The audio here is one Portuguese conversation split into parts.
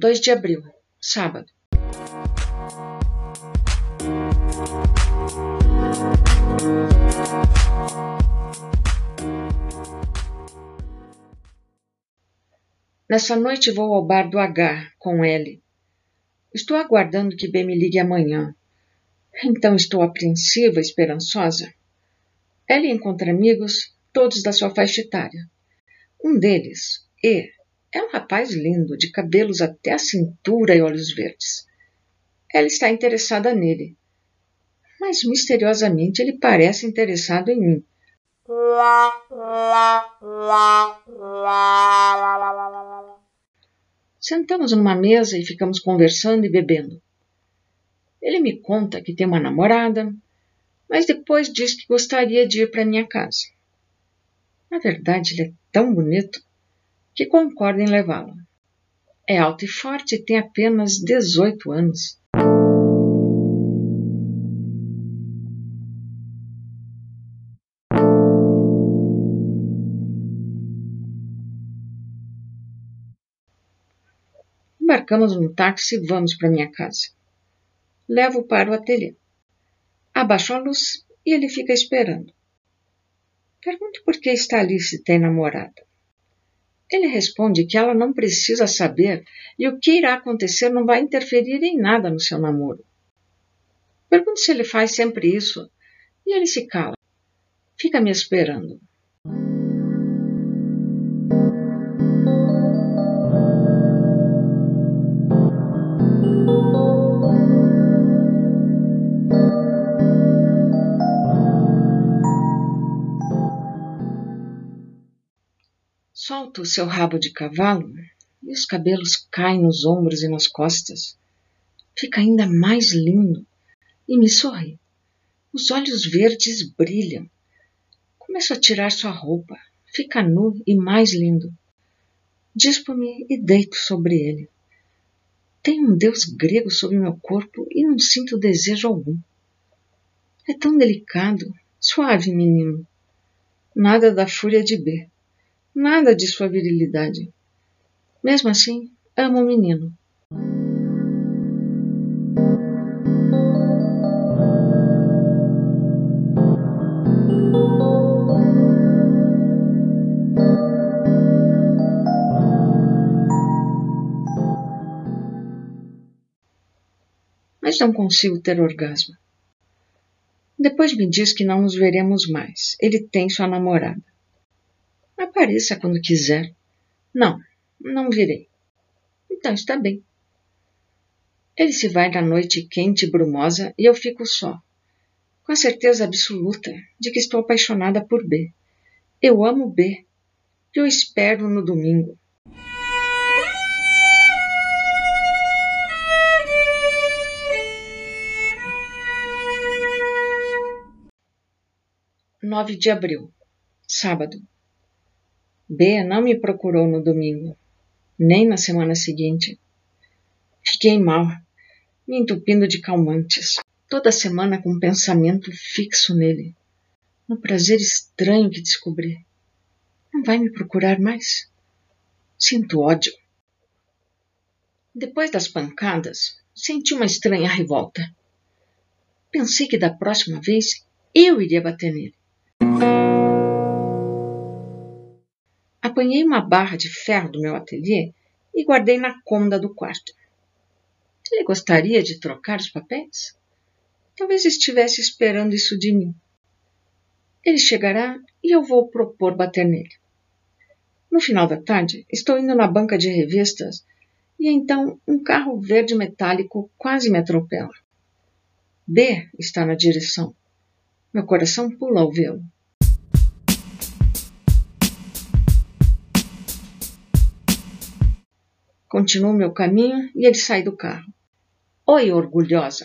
2 de abril, sábado. Nessa noite vou ao bar do H com L. Estou aguardando que B me ligue amanhã. Então estou apreensiva, esperançosa. L encontra amigos, todos da sua faixa etária. Um deles, E, é um rapaz lindo, de cabelos até a cintura e olhos verdes. Ela está interessada nele, mas misteriosamente ele parece interessado em mim. Sentamos numa mesa e ficamos conversando e bebendo. Ele me conta que tem uma namorada, mas depois diz que gostaria de ir para minha casa. Na verdade, ele é tão bonito que concorda em levá-la. É alto e forte e tem apenas 18 anos. Embarcamos um táxi e vamos para minha casa. Levo para o ateliê. Abaixo a luz e ele fica esperando. Pergunto por que está ali se tem namorada. Ele responde que ela não precisa saber e o que irá acontecer não vai interferir em nada no seu namoro. Pergunto se ele faz sempre isso e ele se cala. Fica me esperando. Solta o seu rabo de cavalo e os cabelos caem nos ombros e nas costas. Fica ainda mais lindo e me sorri. Os olhos verdes brilham. Começo a tirar sua roupa. Fica nu e mais lindo. Dispo-me e deito sobre ele. Tem um deus grego sobre meu corpo e não sinto desejo algum. É tão delicado, suave menino. Nada da fúria de B nada de sua virilidade. Mesmo assim, amo o menino. Mas não consigo ter orgasmo. Depois me diz que não nos veremos mais. Ele tem sua namorada. Apareça quando quiser. Não, não virei. Então está bem. Ele se vai na noite quente e brumosa e eu fico só, com a certeza absoluta de que estou apaixonada por B. Eu amo B e o espero no domingo. Nove de abril, sábado. B não me procurou no domingo, nem na semana seguinte. Fiquei mal, me entupindo de calmantes, toda semana com um pensamento fixo nele, no prazer estranho que descobri. Não vai me procurar mais? Sinto ódio. Depois das pancadas, senti uma estranha revolta. Pensei que da próxima vez eu iria bater nele. Apanhei uma barra de ferro do meu ateliê e guardei na cômoda do quarto. Ele gostaria de trocar os papéis? Talvez estivesse esperando isso de mim. Ele chegará e eu vou propor bater nele. No final da tarde, estou indo na banca de revistas e então um carro verde metálico quase me atropela. B está na direção. Meu coração pula ao vê-lo. Continuo meu caminho e ele sai do carro. Oi, orgulhosa.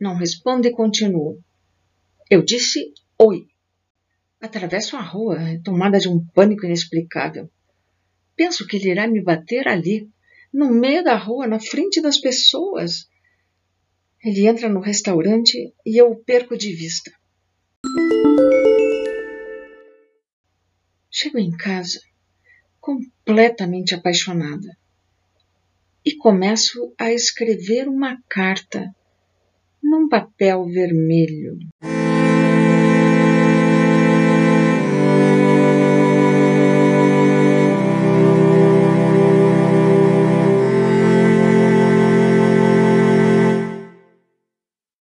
Não respondo e continuo. Eu disse oi. Atravesso a rua, tomada de um pânico inexplicável. Penso que ele irá me bater ali, no meio da rua, na frente das pessoas. Ele entra no restaurante e eu o perco de vista. Chego em casa completamente apaixonada. e começo a escrever uma carta num papel vermelho.